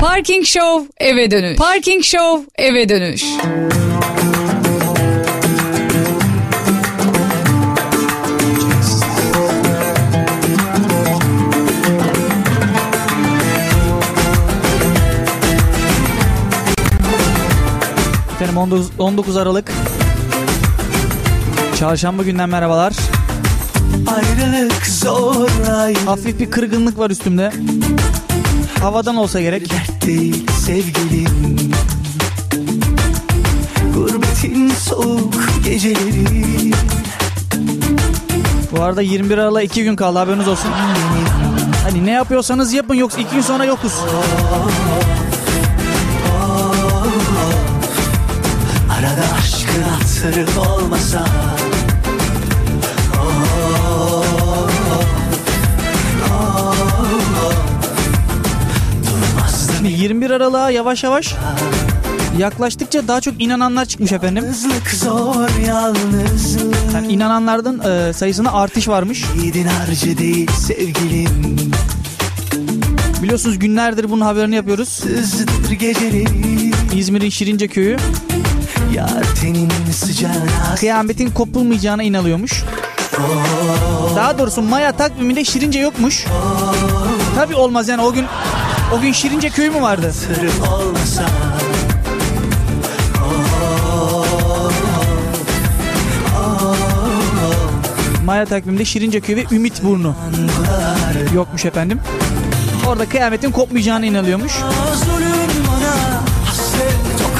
Parking Show eve dönüş. Parking Show eve dönüş. Efendim 19, 19 Aralık Çarşamba günden merhabalar. Ayrılık zor ayrılık Hafif bir kırgınlık var üstümde. Havadan olsa gerek. dert değil sevgilim Gurbetin soğuk geceleri Bu arada 21 Aralık'a 2 gün kaldı haberiniz olsun. Hani ne yapıyorsanız yapın yoksa 2 gün sonra yokuz. Arada aşkın hatırı olmasa Şimdi 21 Aralık'a yavaş yavaş yaklaştıkça daha çok inananlar çıkmış efendim. Yalnızlık zor yalnızlık Yani inananlardan e, sayısında artış varmış. Yiğidin harcı değil sevgilim Biliyorsunuz günlerdir bunun haberini yapıyoruz. Sızdır İzmir'in Şirince köyü Yar tenin kıyametin kopulmayacağına inanıyormuş. Daha doğrusu Maya takviminde Şirince yokmuş. Tabi olmaz yani o gün o gün Şirince köyü mü vardı? Maya takviminde Şirince köyü ve Ümit Burnu yokmuş efendim. Orada kıyametin kopmayacağına inanıyormuş.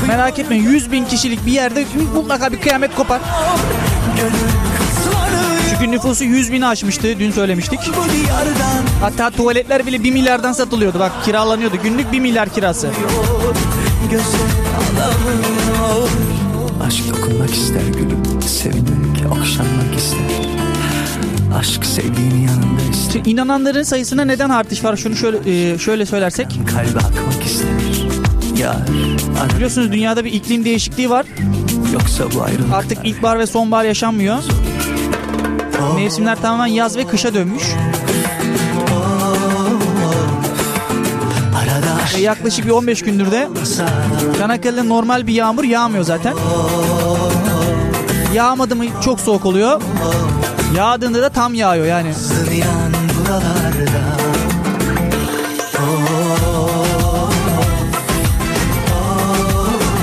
Merak etmeyin 100 bin kişilik bir yerde mutlaka bir kıyamet kopar. Gönül Çünkü nüfusu 100 bini aşmıştı dün söylemiştik. Hatta tuvaletler bile 1 milyardan satılıyordu bak kiralanıyordu. Günlük 1 milyar kirası. Aşk dokunmak ister gülüm Sevinmek, okşanmak ister Aşk sevdiğinin yanında ister Şimdi inananların sayısına neden artış var? Şunu şöyle e, şöyle söylersek. Kalbe akmak ister Yar, ara Biliyorsunuz dünyada bir iklim değişikliği var. yoksa bu ayrılık Artık ilkbahar ve sonbahar yaşanmıyor. Mevsimler tamamen yaz ve kışa dönmüş. Ve yaklaşık bir 15 gündür de Çanakkale'de normal bir yağmur yağmıyor zaten. Yağmadı mı çok soğuk oluyor. Yağdığında da tam yağıyor yani.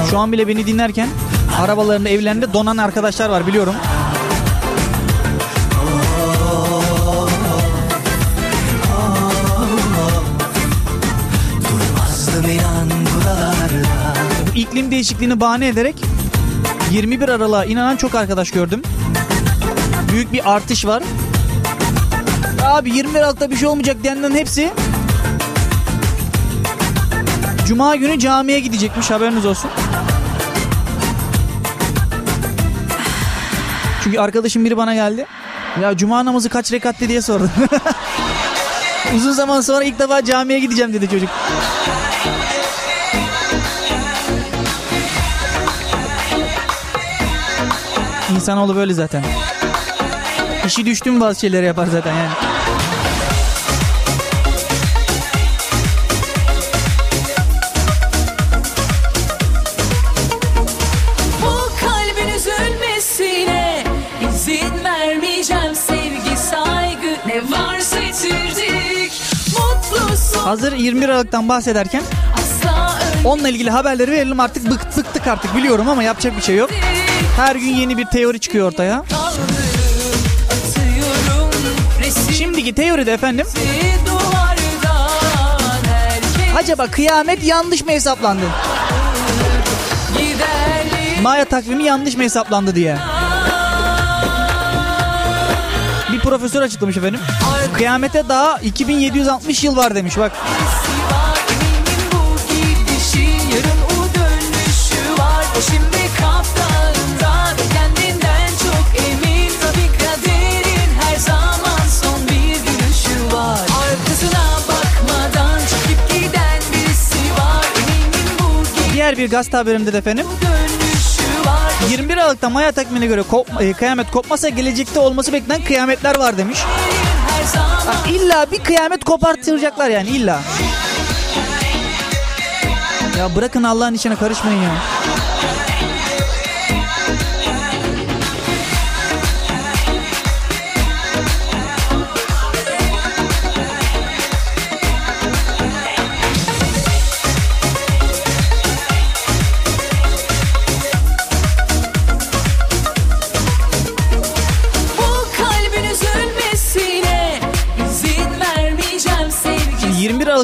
Şu an bile beni dinlerken arabalarında evlerinde donan arkadaşlar var biliyorum. Değişikliğini bahane ederek 21 Aralık'a inanan çok arkadaş gördüm. Büyük bir artış var. Abi 21 Aralık'ta bir şey olmayacak diyenlerin hepsi Cuma günü camiye gidecekmiş haberiniz olsun. Çünkü arkadaşım biri bana geldi. Ya cuma namazı kaç rekatte diye sordu. Uzun zaman sonra ilk defa camiye gideceğim dedi çocuk. İnsanoğlu böyle zaten. İşi düştü mü bazı şeyleri yapar zaten yani. Hazır 21 Aralık'tan bahsederken onunla ilgili haberleri verelim artık bık, bıktık artık biliyorum ama yapacak bir şey yok. Her gün yeni bir teori çıkıyor ortaya. Şimdiki teoride efendim acaba kıyamet yanlış mı hesaplandı? Maya takvimi yanlış mı hesaplandı diye. Bir profesör açıklamış efendim. Kıyamete daha 2760 yıl var demiş bak. Diğer bir gazete haberimde de efendim. dönüşü var 21 Aralık'ta Maya takvimine göre kop- e, kıyamet kopmasa gelecekte olması beklenen kıyametler var demiş. Ha, İlla bir kıyamet kopartacaklar yani illa. Ya bırakın Allah'ın içine karışmayın ya.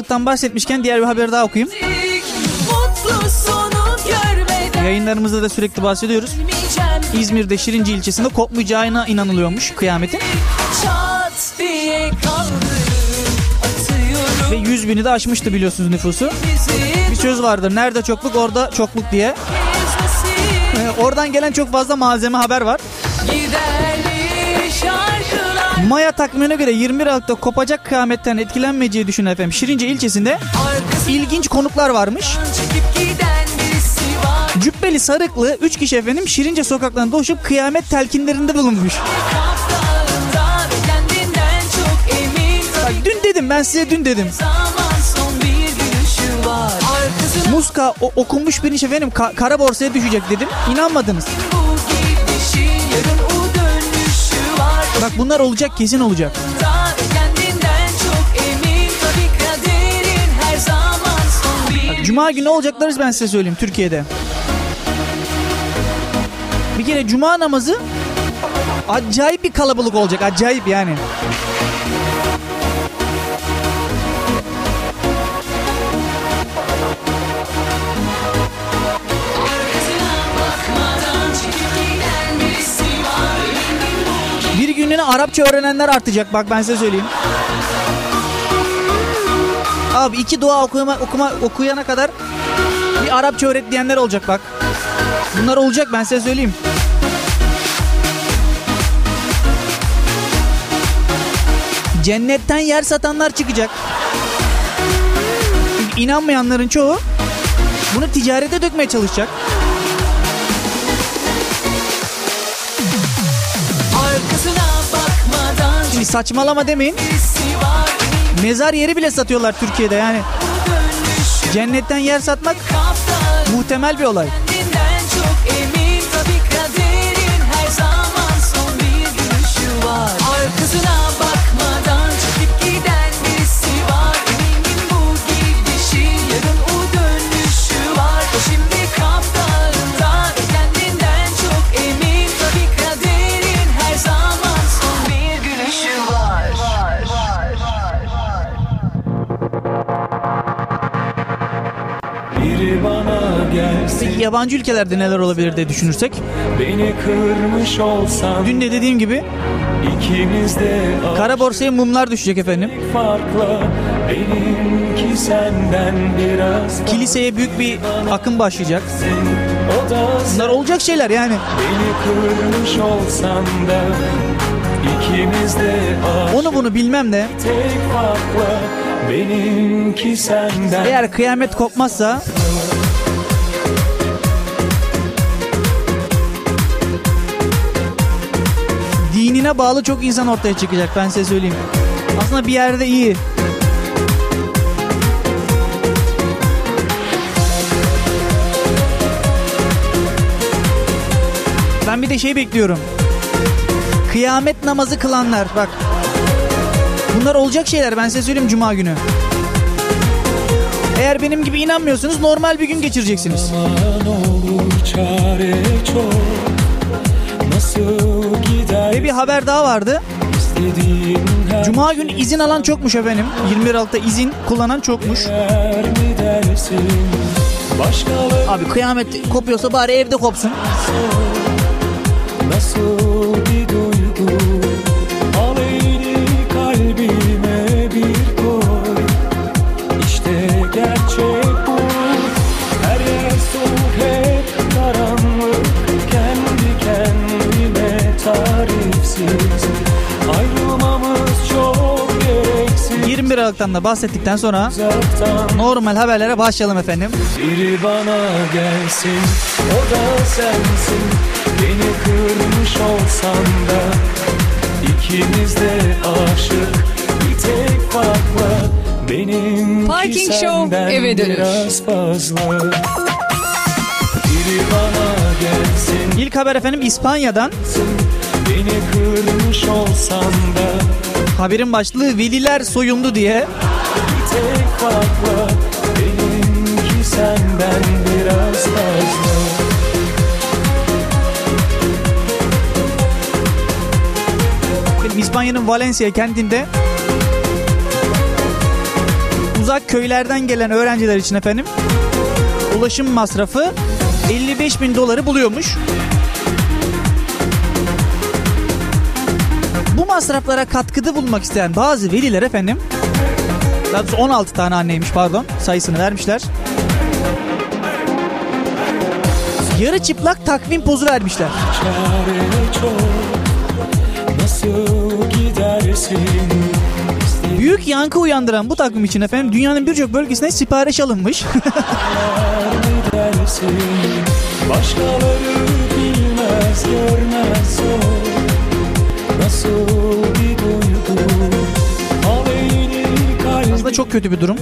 Sevgisi 21 Aralık'tan bahsetmişken diğer bir haber daha okuyayım. Yayınlarımızda da sürekli bahsediyoruz. İzmir'de Şirince ilçesinde kopmayacağına inanılıyormuş kıyametin. Ve 100 bini de aşmıştı biliyorsunuz nüfusu. Bir söz vardır nerede çokluk orada çokluk diye. oradan gelen çok fazla malzeme haber var. Şarkılar Maya takvimine göre 21 Aralık'ta kopacak kıyametten etkilenmeyeceği düşünen efendim Şirince ilçesinde ilginç konuklar varmış. Cübbeli Sarıklı 3 kişi efendim Şirince sokaklarında dolaşıp kıyamet telkinlerinde bulunmuş. Bak, dün dedim ben size dün dedim. Muska o, okunmuş bir iş efendim ka- kara borsaya düşecek dedim. İnanmadınız. bu Bak bunlar olacak kesin olacak. Cuma günü olacaklarız ben size söyleyeyim Türkiye'de. Bir kere cuma namazı acayip bir kalabalık olacak. Acayip yani. Günlüğüne Arapça öğrenenler artacak bak ben size söyleyeyim. Abi iki dua okuma, okuma okuyana kadar bir Arapça öğret diyenler olacak bak. Bunlar olacak ben size söyleyeyim. Cennetten yer satanlar çıkacak. Çünkü inanmayanların çoğu bunu ticarete dökmeye çalışacak. Şimdi saçmalama demeyin. Mezar yeri bile satıyorlar Türkiye'de yani. Cennetten yer satmak muhtemel bir olay. Peki yabancı ülkelerde neler olabilir diye düşünürsek. Beni kırmış olsan Dün de dediğim gibi ikimiz de kara borsaya mumlar düşecek efendim. farkla Benimki senden biraz Kiliseye büyük bir akım başlayacak. Bunlar olacak şeyler yani. beni kırmış olsan da ikimiz de Onu bunu bilmem de tek farkla Benimki senden eğer kıyamet kopmazsa dinine bağlı çok insan ortaya çıkacak ben size söyleyeyim. Aslında bir yerde iyi. Ben bir de şey bekliyorum. Kıyamet namazı kılanlar bak. Bunlar olacak şeyler ben size söyleyeyim cuma günü. Eğer benim gibi inanmıyorsanız normal bir gün geçireceksiniz. Aman olur çare çok Ve bir haber daha vardı. Cuma günü izin alan çokmuş efendim. 21 Aralık'ta izin kullanan çokmuş. Abi kıyamet kopuyorsa bari evde kopsun. nasıl 21 Aralık'tan da bahsettikten sonra Uzaktan normal haberlere başlayalım efendim. Biri bana gelsin O da sensin Beni kırmış olsan da ikimiz de aşık Bir tek farkla Benim Parking Show eve dönüş. Biraz fazla Biri bana gelsin İlk haber efendim İspanya'dan. Beni kırmış olsam da Haberin başlığı veliler soyundu diye. İspanya'nın Valencia kentinde uzak köylerden gelen öğrenciler için efendim ulaşım masrafı 55 bin doları buluyormuş. Masraflara katkıda bulunmak isteyen bazı veliler efendim daha doğrusu 16 tane anneymiş pardon sayısını vermişler. Yarı çıplak takvim pozu vermişler. Büyük yankı uyandıran bu takvim için efendim dünyanın birçok bölgesine sipariş alınmış. Başkaları bilmez görmez o Aslında çok kötü bir durum.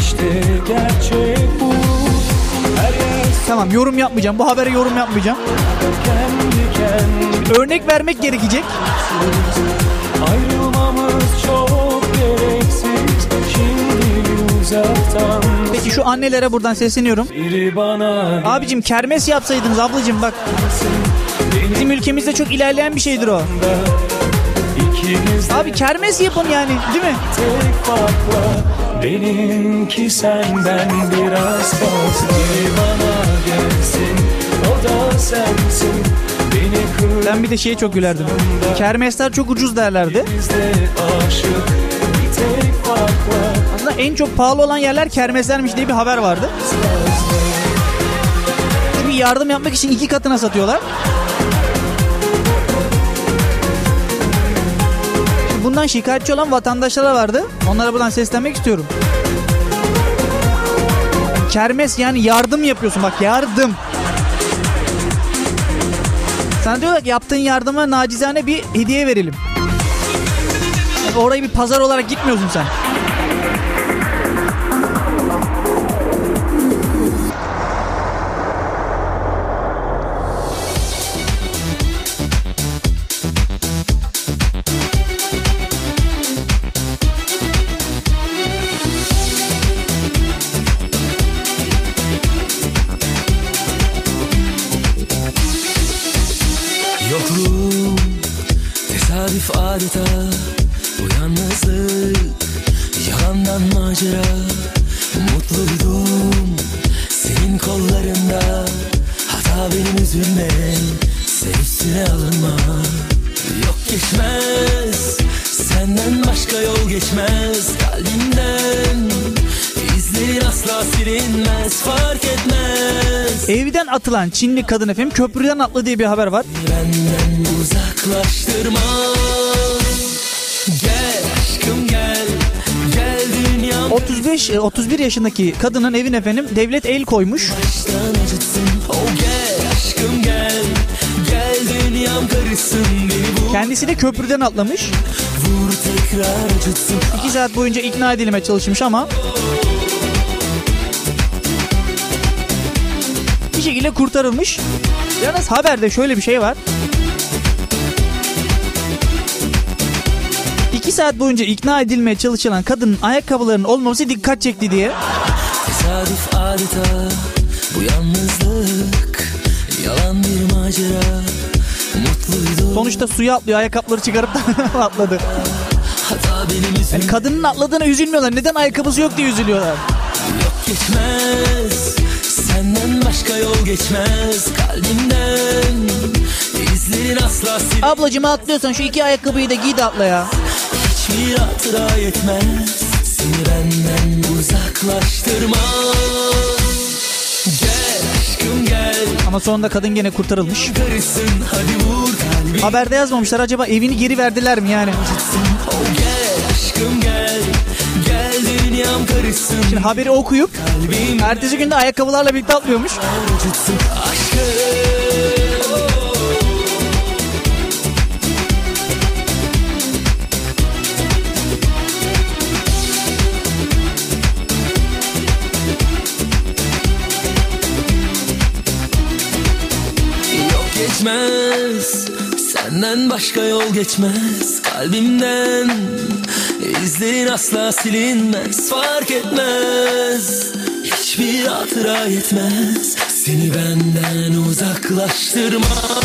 İşte gerçek bu Tamam yorum yapmayacağım. Bu habere yorum yapmayacağım. kendine Örnek vermek gerekecek. Şimdi Peki şu annelere buradan sesleniyorum. Abicim kermes yapsaydınız ablacım bak. Bizim ülkemizde çok ilerleyen bir şeydir o. Abi kermes yapın yani değil mi? Benimki senden biraz fazla bana gelsin O da sensin Beni Ben bir de şeye çok gülerdim. Kermesler çok ucuz derlerdi. Aslında en çok pahalı olan yerler kermeslermiş diye bir haber vardı. Çünkü yardım yapmak için iki katına satıyorlar. Bundan şikayetçi olan vatandaşlara vardı. Onlara buradan seslenmek istiyorum. Kermes yani yardım yapıyorsun bak yardım. Sana diyorlar ki yaptığın yardıma nacizane bir hediye verelim. Orayı bir pazar olarak gitmiyorsun sen. atılan Çinli kadın efendim köprüden atlı diye bir haber var. Benden uzaklaştırma. Gel aşkım gel. Gel dünyam 35 e, 31 yaşındaki kadının evin efendim devlet el koymuş. Oh Kendisi de köprüden atlamış. vur tekrar acıtsın. 2 saat boyunca ikna edilmeye çalışmış ama şekilde kurtarılmış. Yalnız haberde şöyle bir şey var. 2 saat boyunca ikna edilmeye çalışılan kadının ayakkabılarının olmaması dikkat çekti diye. Tesadüf adeta Bu yalnızlık Yalan bir macera Mutluydum Sonuçta suya atlıyor ayakkabıları çıkarıp da atladı. Yani kadının atladığına üzülmüyorlar. Neden ayakkabısı yok diye üzülüyorlar. Yok Senden başka yol geçmez Kalbimden izlerin asla sil Ablacım atlıyorsan şu iki ayakkabıyı da giy de atla ya. Hiçbir hatıra yetmez Seni benden uzaklaştırma Gel aşkım gel Ama sonunda kadın gene kurtarılmış. Karışsın hadi vur Haberde yazmamışlar acaba evini geri verdiler mi yani? Oh gel Şimdi haberi okuyup ertesi günde ayakkabılarla birlikte atlıyormuş. geçmez. Senden başka yol geçmez. Kalbimden İzlerin asla silinmez fark etmez Hiçbir hatıra yetmez Seni benden uzaklaştırmaz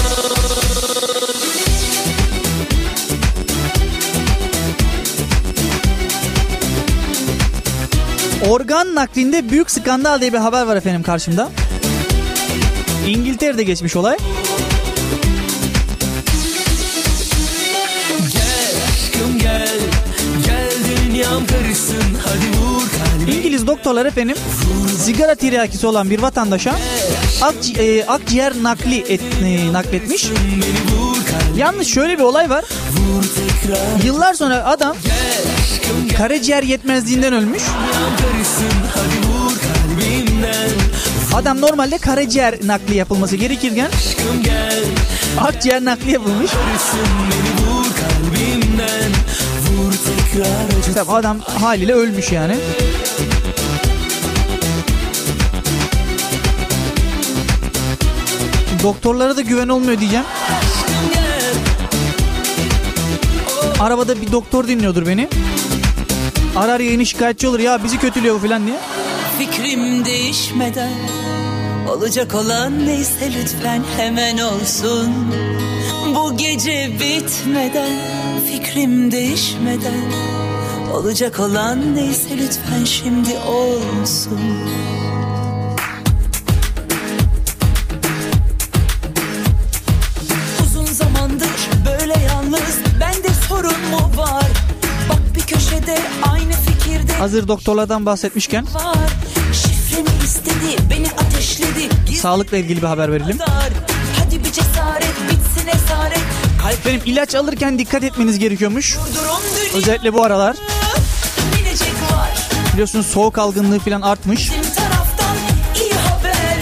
Organ naklinde büyük skandal diye bir haber var efendim karşımda. İngiltere'de geçmiş olay. Doktorlar efendim sigara tiryakisi olan bir vatandaşa akci- e, akciğer nakli et, e, nakletmiş. Yalnız şöyle bir olay var. Yıllar sonra adam karaciğer yetmezliğinden ölmüş. Adam normalde karaciğer nakli yapılması gerekirken akciğer nakli yapılmış. Tabii adam haliyle ölmüş yani. Doktorlara da güven olmuyor diyeceğim. Arabada bir doktor dinliyordur beni. Arar yayını şikayetçi olur ya bizi kötülüyor falan diye. Fikrim değişmeden Olacak olan neyse lütfen hemen olsun Bu gece bitmeden Fikrim değişmeden Olacak olan neyse lütfen şimdi olsun Hazır doktorlardan bahsetmişken sağlıkla ilgili bir haber verelim. Kalp Benim ilaç alırken dikkat etmeniz gerekiyormuş. Özellikle bu aralar biliyorsunuz soğuk algınlığı falan artmış.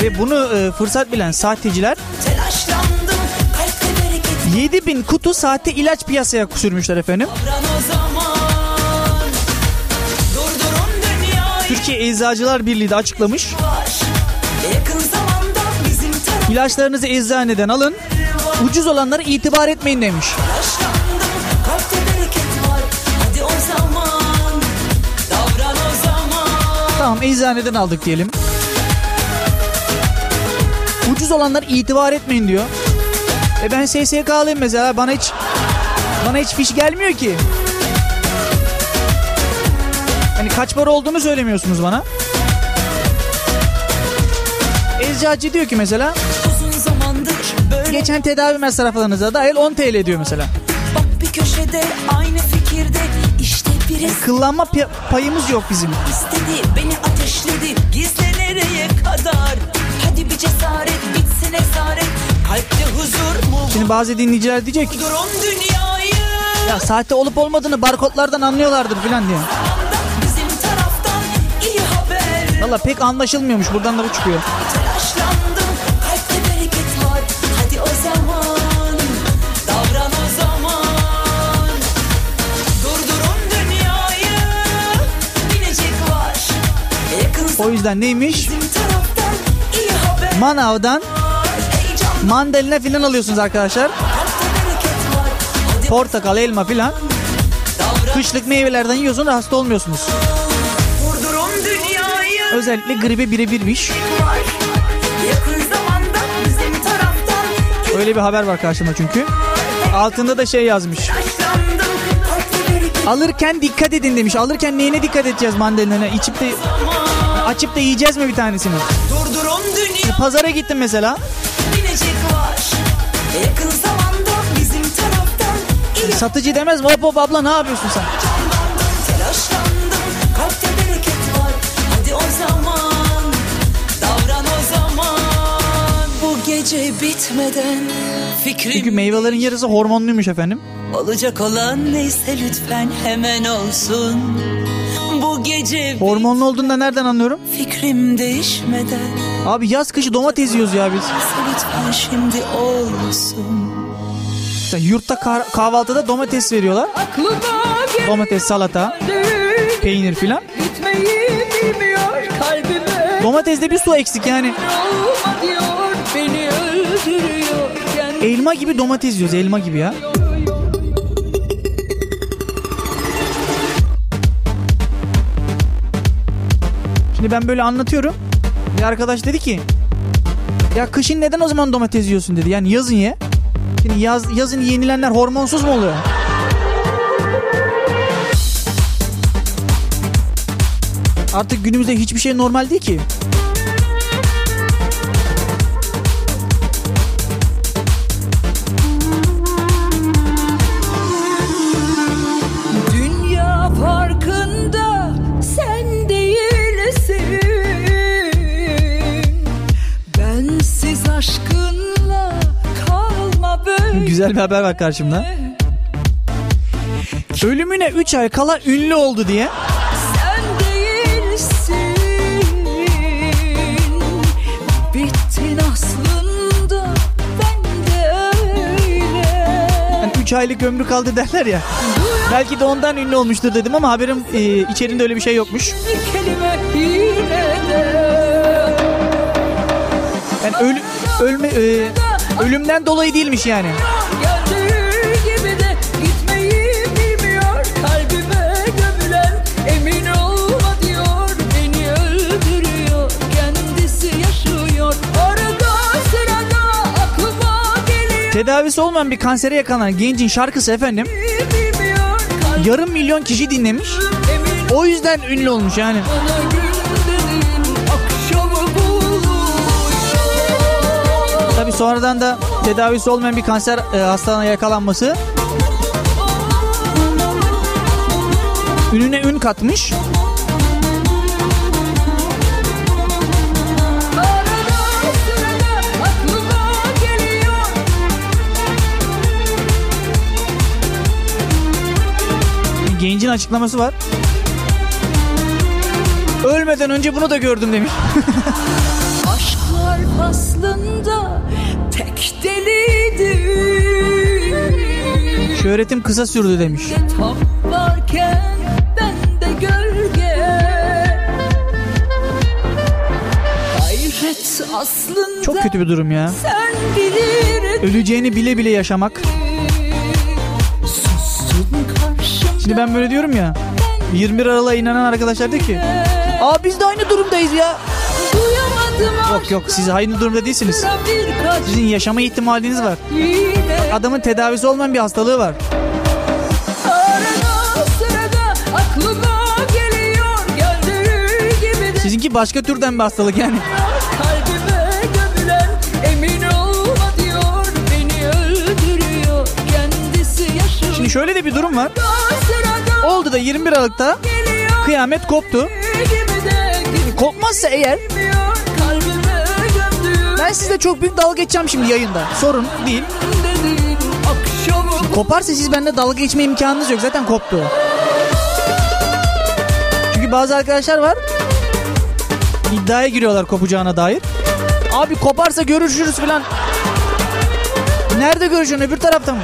Ve bunu e, fırsat bilen sahteciler Telaşlandım kalpte bereket 7000 kutu sahte ilaç piyasaya sürmüşler efendim. Davran Türkiye Eczacılar Birliği de açıklamış. İlaçlarınızı eczaneden alın. Ucuz olanlara itibar etmeyin demiş. Tamam eczaneden aldık diyelim. Ucuz olanlara itibar etmeyin diyor. E ben SSK'lıyım mesela bana hiç bana hiç fiş gelmiyor ki. Hani kaç para olduğunu söylemiyorsunuz bana. Eczacı diyor ki mesela geçen tedavi masraflarınıza dahil 10 TL diyor mesela. bak bir köşede aynı fikirde işte birisi Kıllanma pi- payımız yok bizim. istedi beni ateşledi gizle nereye kadar hadi bir cesaret bitsin esaret kalpte huzur mu Şimdi bazı dinleyiciler diyecek ya sahte olup olmadığını barkodlardan anlıyorlardır falan diye. Valla pek anlaşılmıyormuş buradan da bu çıkıyor. o yüzden neymiş? Manavdan mandalina filan alıyorsunuz arkadaşlar. Portakal, elma filan. Kışlık meyvelerden yiyorsunuz hasta olmuyorsunuz. Özellikle gribe birebirmiş. Öyle bir haber var karşımda çünkü. Altında da şey yazmış. Alırken dikkat edin demiş. Alırken neyine dikkat edeceğiz mandalina? İçip de açıp da yiyeceğiz mi bir tanesini? Pazara gittim mesela. Satıcı demez mi? Hop hop abla ne yapıyorsun sen? Gece bitmeden fikrim Çünkü meyvelerin yarısı hormonluymuş efendim. Olacak olan neyse lütfen hemen olsun Bu gece Hormonlu olduğunu da nereden anlıyorum? fikrim değişmeden Abi yaz kışı domates yiyoruz ya biz. Lütfen şimdi olsun Mesela yurtta kah- kahvaltıda domates veriyorlar. Domates, salata, peynir filan. Gitmeyi bilmiyor kalbime Domateste bir su eksik yani. Olma diyor beni Elma gibi domates yiyoruz elma gibi ya. Şimdi ben böyle anlatıyorum. Bir arkadaş dedi ki ya kışın neden o zaman domates yiyorsun dedi. Yani yazın ye. Şimdi yaz, yazın yenilenler hormonsuz mu oluyor? Artık günümüzde hiçbir şey normal değil ki. Güzel bir haber var karşımda. Ölümüne 3 ay kala ünlü oldu diye. Yani 3 aylık ömrü kaldı derler ya. Belki de ondan ünlü olmuştur dedim ama haberim e, içerinde öyle bir şey yokmuş. Yani ölü, ölme, e, ölümden dolayı değilmiş yani. Tedavisi olmayan bir kansere yakalanan gencin şarkısı efendim yarım milyon kişi dinlemiş. O yüzden ünlü olmuş yani. Buluşuyor Tabi sonradan da tedavisi olmayan bir kanser e, hastalığına yakalanması ününe ün katmış. Gencin açıklaması var. Ölmeden önce bunu da gördüm demiş. Aşklar faslında tek deliydi Şöhretim kısa sürdü demiş. Tam varken ben de gölge Hayret aslında Çok kötü bir durum ya. Sen bilirdin Öleceğini bile bile yaşamak. Şimdi ben böyle diyorum ya. 21 Aralık'a inanan arkadaşlar diyor ki. Aa biz de aynı durumdayız ya. Yok yok siz aynı durumda değilsiniz. Sizin yaşama ihtimaliniz var. Adamın tedavisi olmayan bir hastalığı var. Sizinki başka türden bir hastalık yani. Şimdi şöyle de bir durum var. Oldu da 21 Aralık'ta kıyamet koptu. Kopmazsa eğer ben sizle çok büyük dalga geçeceğim şimdi yayında. Sorun değil. akşamı Koparsa siz benimle dalga geçme imkanınız yok. Zaten koptu. Çünkü bazı arkadaşlar var. iddiaya giriyorlar kopacağına dair. Abi koparsa görüşürüz falan. Nerede görüşün öbür tarafta mı?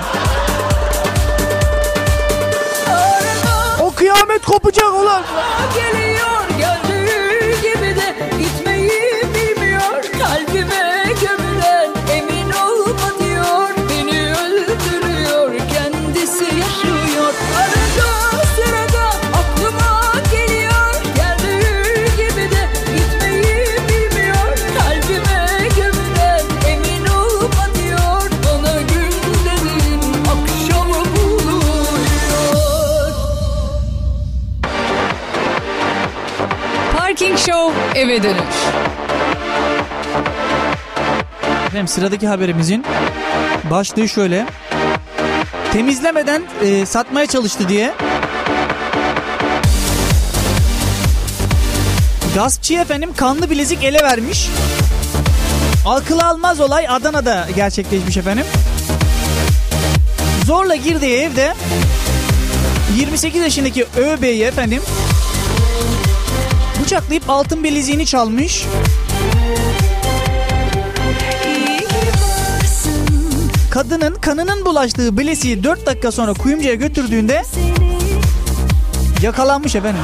O kıyamet kopacak ulan. Eve dönüş. Efendim sıradaki haberimizin başlığı şöyle. Temizlemeden e, satmaya çalıştı diye. Gaspçı efendim kanlı bilezik ele vermiş. Akıl almaz olay Adana'da gerçekleşmiş efendim. Zorla girdiği evde 28 yaşındaki ÖB'yi efendim bıçaklayıp altın bileziğini çalmış. Kadının kanının bulaştığı bileziği 4 dakika sonra kuyumcuya götürdüğünde yakalanmış efendim.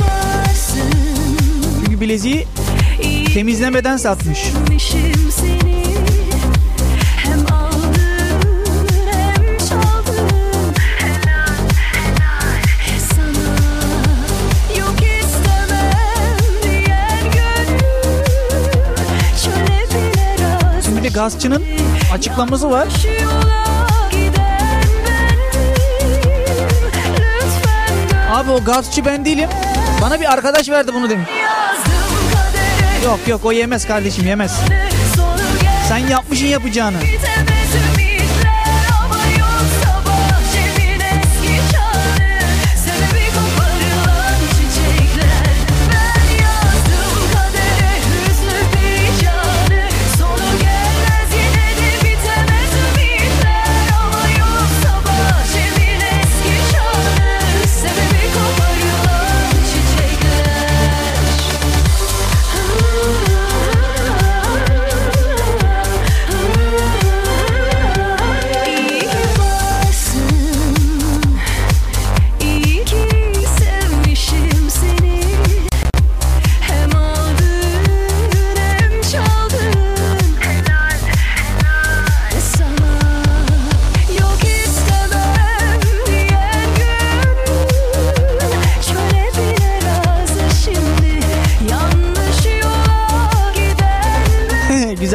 Varsın bileziği temizlemeden satmış. De gazçının açıklaması var. Abi o gazçı ben değilim. Bana bir arkadaş verdi bunu demiş. Yok yok o yemez kardeşim yemez. Sen yapmışın yapacağını.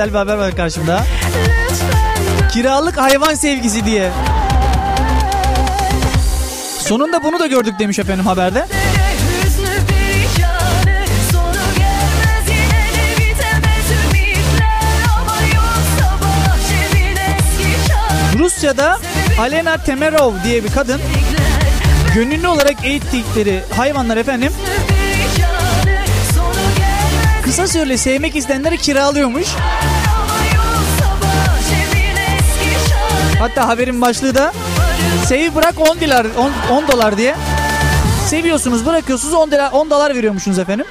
Güzel bir haber var karşımda. Kiralık hayvan sevgisi diye. Sonunda bunu da gördük demiş efendim haberde. Rusya'da Alena Temerov diye bir kadın gönüllü olarak eğittikleri hayvanlar efendim kısa süreli sevmek isteyenleri kiralıyormuş. Hatta haberin başlığı da sev bırak 10 dolar 10, 10 dolar diye. Seviyorsunuz bırakıyorsunuz 10 dolar, 10 dolar veriyormuşsunuz efendim.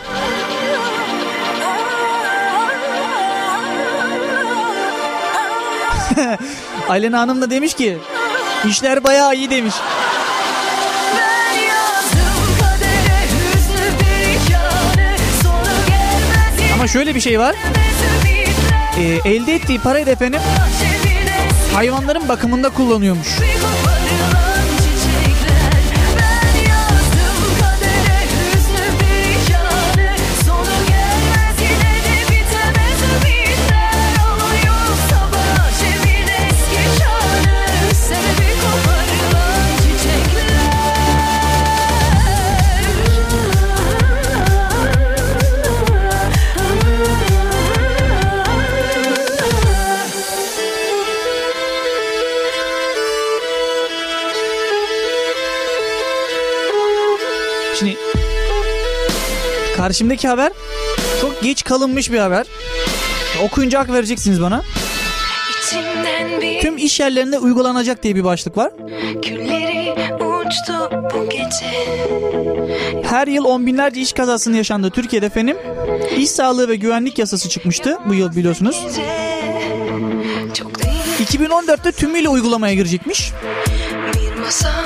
Alena Hanım da demiş ki işler bayağı iyi demiş. Ama şöyle bir şey var. Ee, elde ettiği parayı da efendim eski hayvanların bakımında kullanıyormuş. Karşımdaki haber çok geç kalınmış bir haber. Okuyunca hak vereceksiniz bana. Tüm iş yerlerinde uygulanacak diye bir başlık var. Her yıl on binlerce iş kazasının yaşandığı Türkiye'de efendim iş sağlığı ve güvenlik yasası çıkmıştı bu yıl biliyorsunuz. Çok değil 2014'te tümüyle uygulamaya girecekmiş. bir masal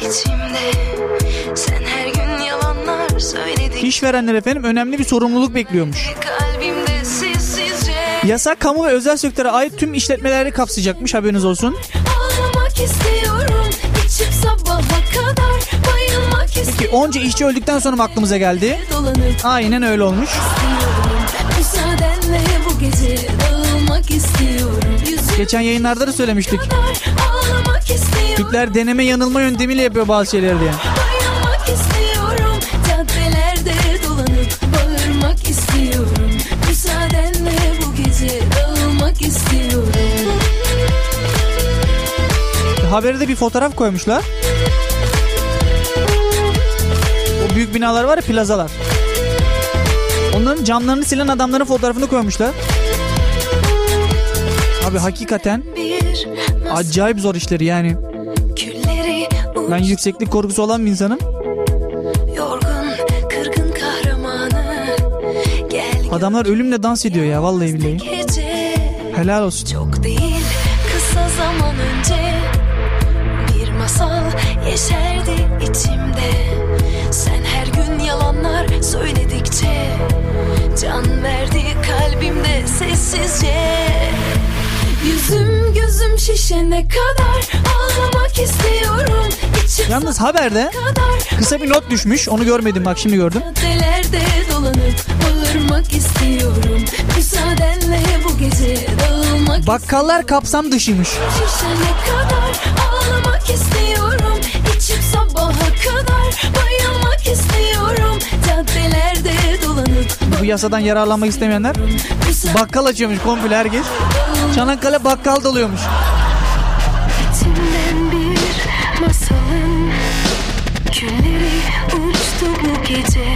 içimde Sen her gün İşverenler efendim önemli bir sorumluluk bekliyormuş. Yasa kamu ve özel sektöre ait tüm işletmeleri kapsayacakmış haberiniz olsun. Ağlamak istiyorum içip sabaha kadar Bayılmak Ki istiyorum onca işçi öldükten sonra mı aklımıza geldi? Aynen öyle olmuş. Geçen yayınlarda da söylemiştik. Türkler deneme yanılma yöntemiyle yapıyor bazı şeyleri diye. Bayılmak istiyorum Haberde bir fotoğraf koymuşlar. O büyük binalar var ya plazalar. Onların camlarını silen adamların fotoğrafını koymuşlar. Abi hakikaten acayip zor işleri yani. Ben yükseklik korkusu olan bir insanım. Adamlar ölümle dans ediyor ya vallahi billahi. Helal olsun. Çok değil kısa zaman önce bir masal yeşerdi içimde. Sen her gün yalanlar söyledikçe can verdi kalbimde sessizce. Yüzüm gözüm şişene kadar ağlamak istiyorum. İçim Yalnız haberde kısa bir not düşmüş. Onu görmedim bak şimdi gördüm. Dolanıp Bakkallar kapsam dışıymış. Bu yasadan yararlanmak istemeyenler bakkal açıyormuş komple herkes. Çanakkale bakkal bir masalın Külleri uçtu bu gece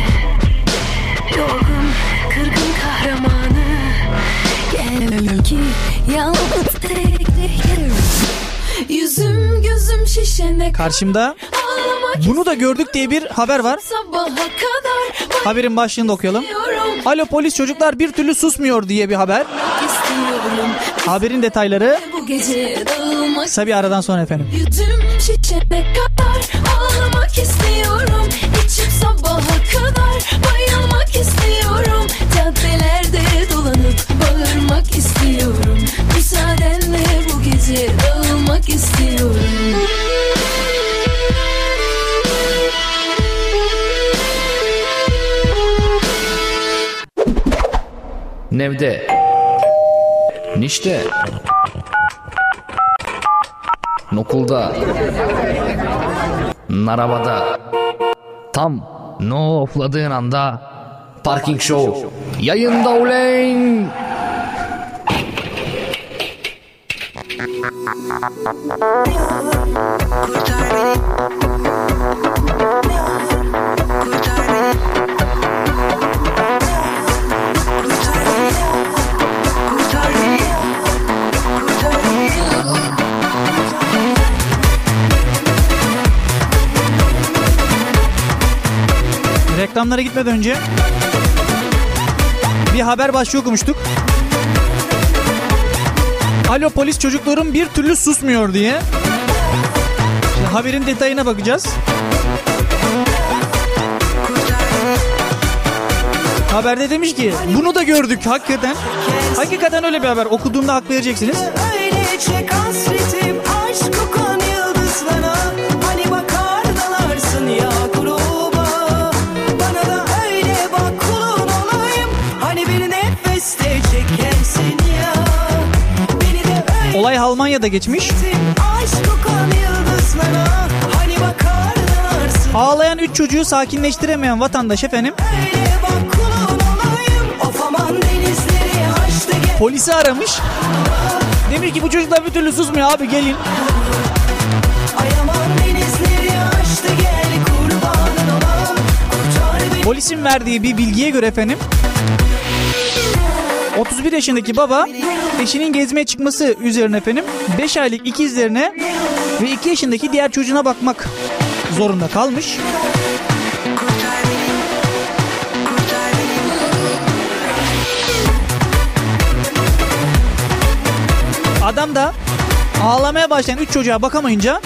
Yüzüm gözüm şişene Karşımda bunu da gördük diye bir haber var. Haberin başlığını da okuyalım. Alo polis çocuklar bir türlü susmuyor diye bir haber. Haberin detayları kısa bir aradan sonra efendim. Yüzüm şişene kadar ağlamak istiyorum bağırmak istiyorum. Müsaadenle bu gece dağılmak istiyorum. Nevde. Nişte. Nokulda. Narabada. Tam no ofladığın anda Parking Show Yayında uleyn Reklamlara gitmeden önce bir haber başlığı okumuştuk. Alo polis çocuklarım bir türlü susmuyor diye. Şimdi haberin detayına bakacağız. Haberde demiş ki bunu da gördük hakikaten. Hakikaten öyle bir haber. Okuduğumda hak vereceksiniz. Almanya'da geçmiş. Hani Ağlayan üç çocuğu sakinleştiremeyen vatandaş efendim polisi aramış. Demiş ki bu çocuklar bir türlü susmuyor abi gelin. Polisin verdiği bir bilgiye göre efendim 31 yaşındaki baba eşinin gezmeye çıkması üzerine efendim 5 aylık ikizlerine ve 2 yaşındaki diğer çocuğuna bakmak zorunda kalmış. Adam da ağlamaya başlayan 3 çocuğa bakamayınca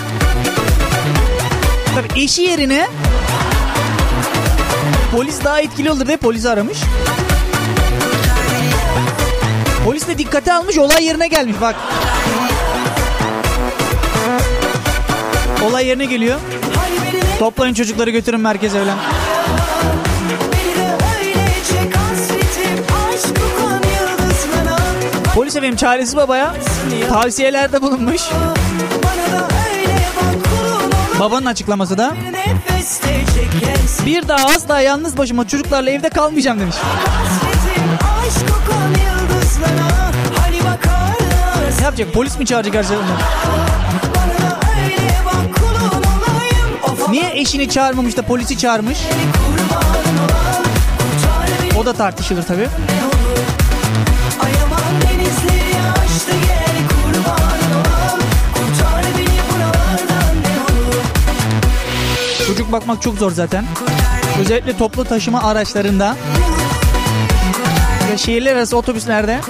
tabii eşi yerine Polis daha etkili olur diye polisi aramış. Polis de dikkate almış olay yerine gelmiş bak. Olay yerine geliyor. Toplayın çocukları götürün merkeze yıldızlara Polis efendim çaresiz babaya tavsiyelerde bulunmuş. Babanın açıklaması da bir daha asla yalnız başıma çocuklarla evde kalmayacağım demiş. Yapacak polis mi çağıracak her Niye eşini çağırmamış da polisi çağırmış? O da tartışılır tabii. Çocuk bakmak çok zor zaten. Özellikle toplu taşıma araçlarında ve şehirler arası otobüslerde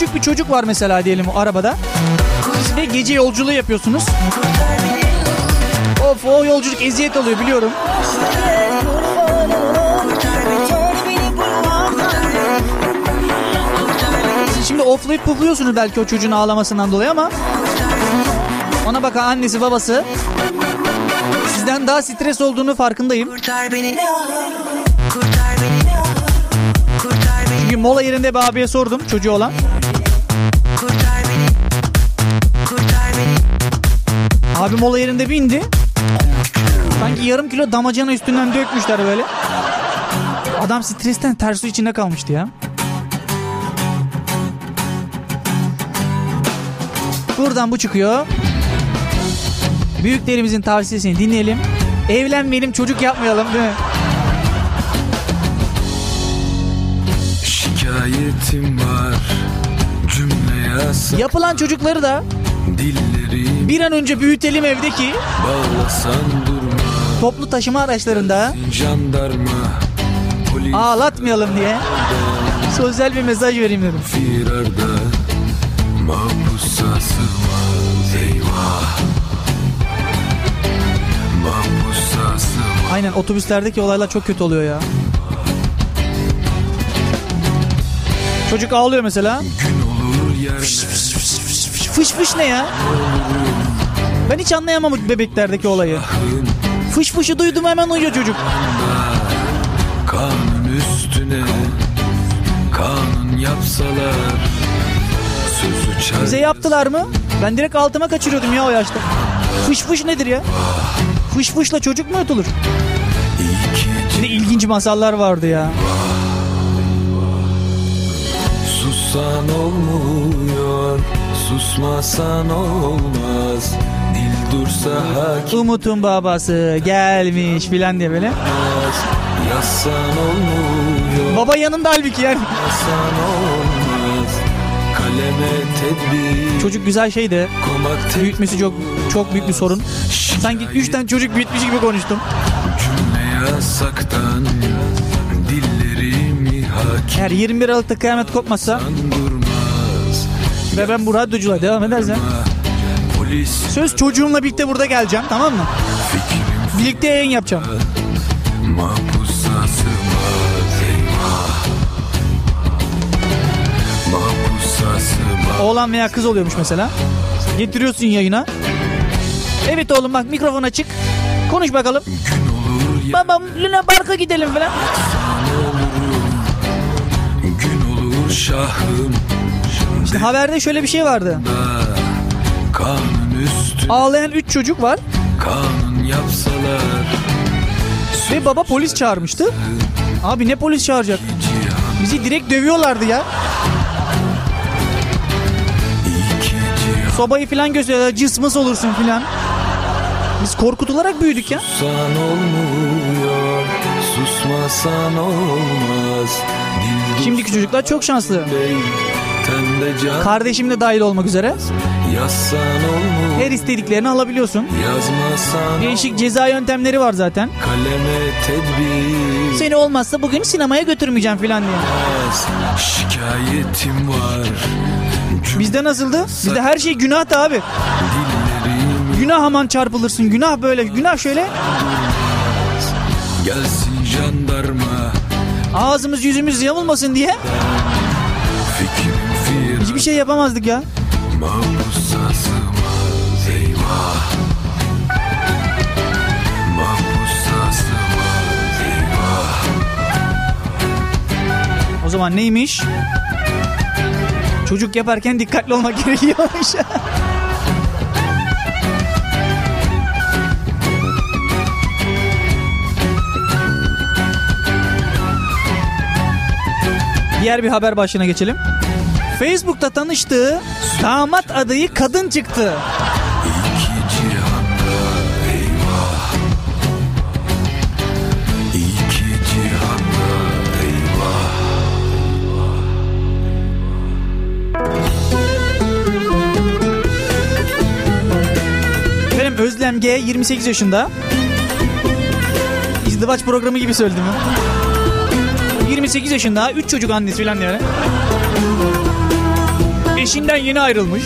küçük bir çocuk var mesela diyelim o arabada ve gece yolculuğu yapıyorsunuz. Of o yolculuk eziyet oluyor biliyorum. Şimdi oflayıp pufluyorsunuz belki o çocuğun ağlamasından dolayı ama ona bakan annesi babası sizden daha stres olduğunu farkındayım. Kurtar beni Kurtar beni Kurtar beni Çünkü mola yerinde bir abiye sordum çocuğu olan. Abi mola yerinde bir indi. Sanki yarım kilo damacana üstünden dökmüşler böyle. Adam stresten ters su içinde kalmıştı ya. Buradan bu çıkıyor. Büyüklerimizin tavsiyesini dinleyelim. Evlenmeyelim çocuk yapmayalım değil mi? Şikayetim var Cümle yasak Yapılan çocukları da Dillerim bir an önce büyütelim evdeki. Toplu taşıma araçlarında ağlatmayalım diye sosyal bir mesaj vereyim dedim. firarda Mahpusa sığmaz eyvah. Mahpusa sığmaz Aynen otobüslerdeki olaylar çok kötü oluyor ya. Çocuk ağlıyor mesela. Gün olur yerler Fış fış ne ya? Ben hiç anlayamam bebeklerdeki olayı. Fış fışı duydum hemen uyuyor çocuk. Kanun üstüne Kanun yapsalar Sözü Bize yaptılar mı? Ben direkt altıma kaçırıyordum ya o yaşta. Fış fış nedir ya? Fış fışla çocuk mu ötülür? Ne ilginç masallar vardı ya. Sussan olmuyor Susmasan olmaz Dil dursa hakim Umut'un babası gelmiş filan diye böyle. Yazsan olmuyor Baba yanında halbuki yani. Yazsan olmaz Kaleme tedbir Çocuk güzel şeydi. Komak Büyütmesi çok çok büyük bir sorun. Sanki üç tane çocuk büyütmüş gibi konuştum. cümle yasaktan Dillerimi hakim Eğer 21 Aralık'ta kıyamet kopmazsa durmaz ve ben bu radyoculuğa devam edersem söz çocuğumla birlikte burada geleceğim tamam mı? Birlikte yayın yapacağım. Oğlan veya kız oluyormuş mesela. Getiriyorsun yayına. Evet oğlum bak mikrofon açık. Konuş bakalım. Babam Luna Park'a gidelim falan. Gün olur şahım İşte haberde şöyle bir şey vardı. Ağlayan 3 çocuk var ve baba polis çağırmıştı. Abi ne polis çağıracak? Bizi direkt dövüyorlardı ya. Sobayı falan gösteriyorlar. Cısmıs olursun falan. Biz korkutularak büyüdük ya. Sussan olmuyor Susmasan olmaz Şimdiki çocuklar çok şanslı. bey Kardeşim de dahil olmak üzere. Her istediklerini alabiliyorsun. Değişik ceza yöntemleri var zaten. Kaleme tedbir Seni olmazsa bugün sinemaya götürmeyeceğim falan diye. Şikayetim var Bizde nasıldı? Bizde her şey günahtı abi. Dillerim Günah aman çarpılırsın. Günah böyle. Günah şöyle. gelsin jandarma Ağzımız yüzümüz yamulmasın diye. Hiçbir şey yapamazdık ya. O zaman neymiş? Çocuk yaparken dikkatli olmak gerekiyormuş. Diğer bir haber başlığına geçelim. Facebook'ta tanıştığı damat adayı kadın çıktı. Özlem G 28 yaşında. İzdivaç programı gibi söyledim ya. 28 yaşında 3 çocuk annesi falan yani. Eşinden yeni ayrılmış.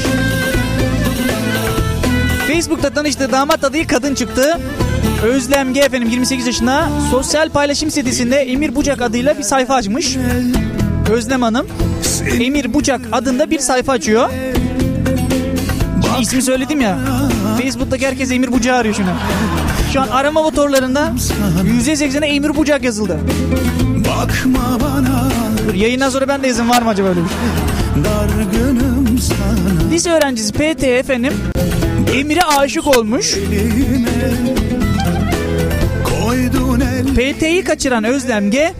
Facebook'ta tanıştığı damat adayı kadın çıktı. Özlem G efendim 28 yaşında sosyal paylaşım sitesinde Emir Bucak adıyla bir sayfa açmış. Özlem Hanım Emir Bucak adında bir sayfa açıyor. Şimdi ismi söyledim ya. Facebook'taki herkes Emir Bucak'ı arıyor şunu. Şu an arama motorlarında %80'e Emir Bucak yazıldı. Bakma bana yayından sonra ben de yazın var mı acaba öyle bir şey? Lise öğrencisi PT efendim Emir'e aşık olmuş. PT'yi kaçıran Özlem G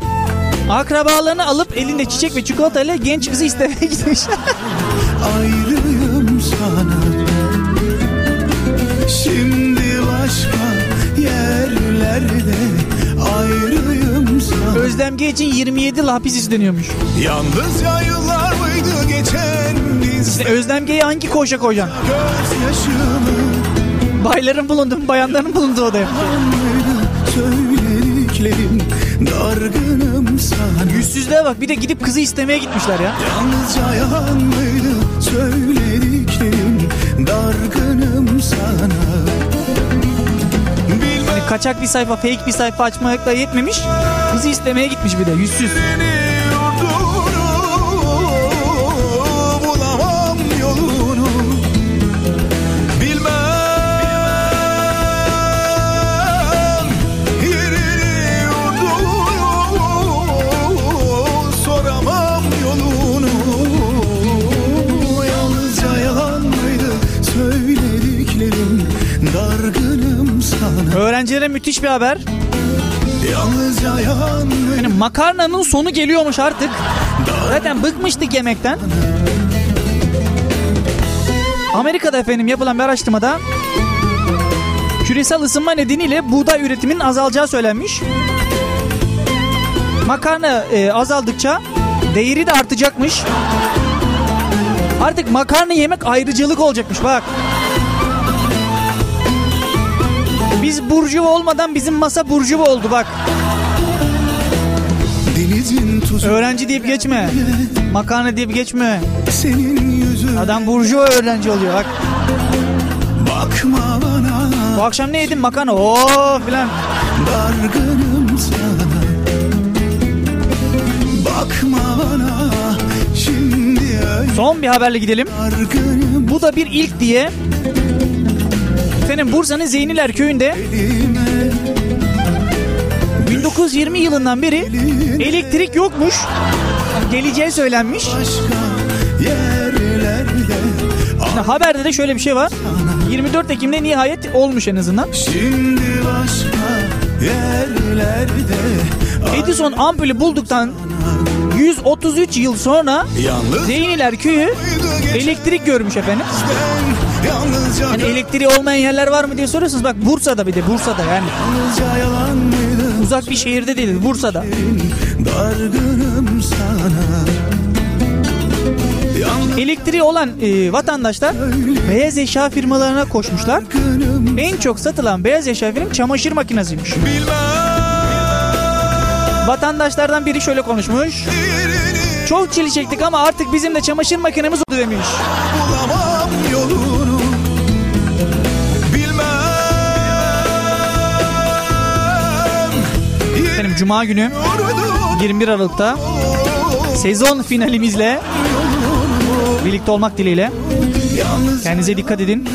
akrabalarını alıp elinde çiçek ve çikolatayla genç kızı istemeye gitmiş. ayrıyım sana Şimdi başka yerlerde ayrıyım sana Özlem G için 27 yıl hapis isteniyormuş. Yalnızca yıllar mıydı geçen biz İşte Özlem G'yi hangi koğuşa koyacaksın? Bayların bulundu, bayanların bulunduğu odaya. söylediklerim dargınım sana Yüzsüzlüğe bak bir de gidip kızı istemeye gitmişler ya. Yalnızca yalan mıydı söylediklerim dargınım sana Hani kaçak bir sayfa, fake bir sayfa açmakla yetmemiş. Kızı istemeye gitmiş bir de yüzsüz. yurdunu Öğrencilere müthiş bir haber. Yani makarnanın sonu geliyormuş artık. Zaten bıkmıştık yemekten. Amerika'da efendim yapılan bir araştırmada küresel ısınma nedeniyle buğday üretiminin azalacağı söylenmiş. Makarna e, azaldıkça değeri de artacakmış. Artık makarna yemek ayrıcalık olacakmış bak. Biz burjuva olmadan bizim masa burjuva oldu bak. Denizin tuzu Öğrenci deyip geçme. Makarna deyip geçme. senin yüzün Adam burjuva öğrenci oluyor bak. Bakma bana Bu akşam ne yedin makarna? Oo filan. dargınım sana Bakma bana şimdi Son bir haberle gidelim. dargınım Bu da bir ilk diye. Efendim Bursa'nın Zeyniler köyünde elime 1920 yılından beri elektrik yokmuş. Geleceği söylenmiş. Şimdi haberde de şöyle bir şey var. 24 Ekim'de nihayet olmuş en azından. Şimdi başka yerlerde Edison ampulü bulduktan 133 yıl sonra Yalnız Zeyniler köyü elektrik görmüş efendim. Hani elektriği olmayan yerler var mı diye soruyorsunuz. Bak Bursa'da bir de Bursa'da yani. Uzak bir şehirde değil Bursa'da. Dargınım sana Elektriği olan e, vatandaşlar beyaz eşya firmalarına koşmuşlar. En çok satılan beyaz eşya firm çamaşır makinesiymiş. bilmem Vatandaşlardan biri şöyle konuşmuş. Çok çile çektik ama artık bizim de çamaşır makinemiz oldu demiş. bulamam yolunu Bilmem Efendim Cuma günü Yurdum 21 Aralık'ta sezon finalimizle birlikte olmak dileğiyle. Kendinize dikkat edin.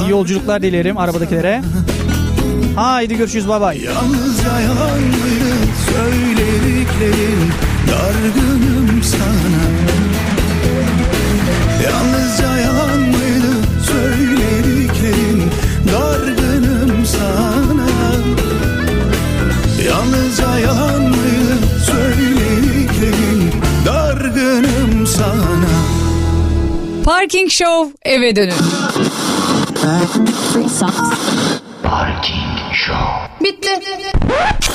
İyi yolculuklar dilerim arabadakilere. Haydi görüşürüz bay bay. Yalnızca yalanları söylediklerin Dargınım sana Yalnızca yalan mıydı söylediklerin Dargınım sana Yalnızca yalan mıydı söylediklerin Dargınım sana Parking Show eve dönün. Parking Show. Bitti.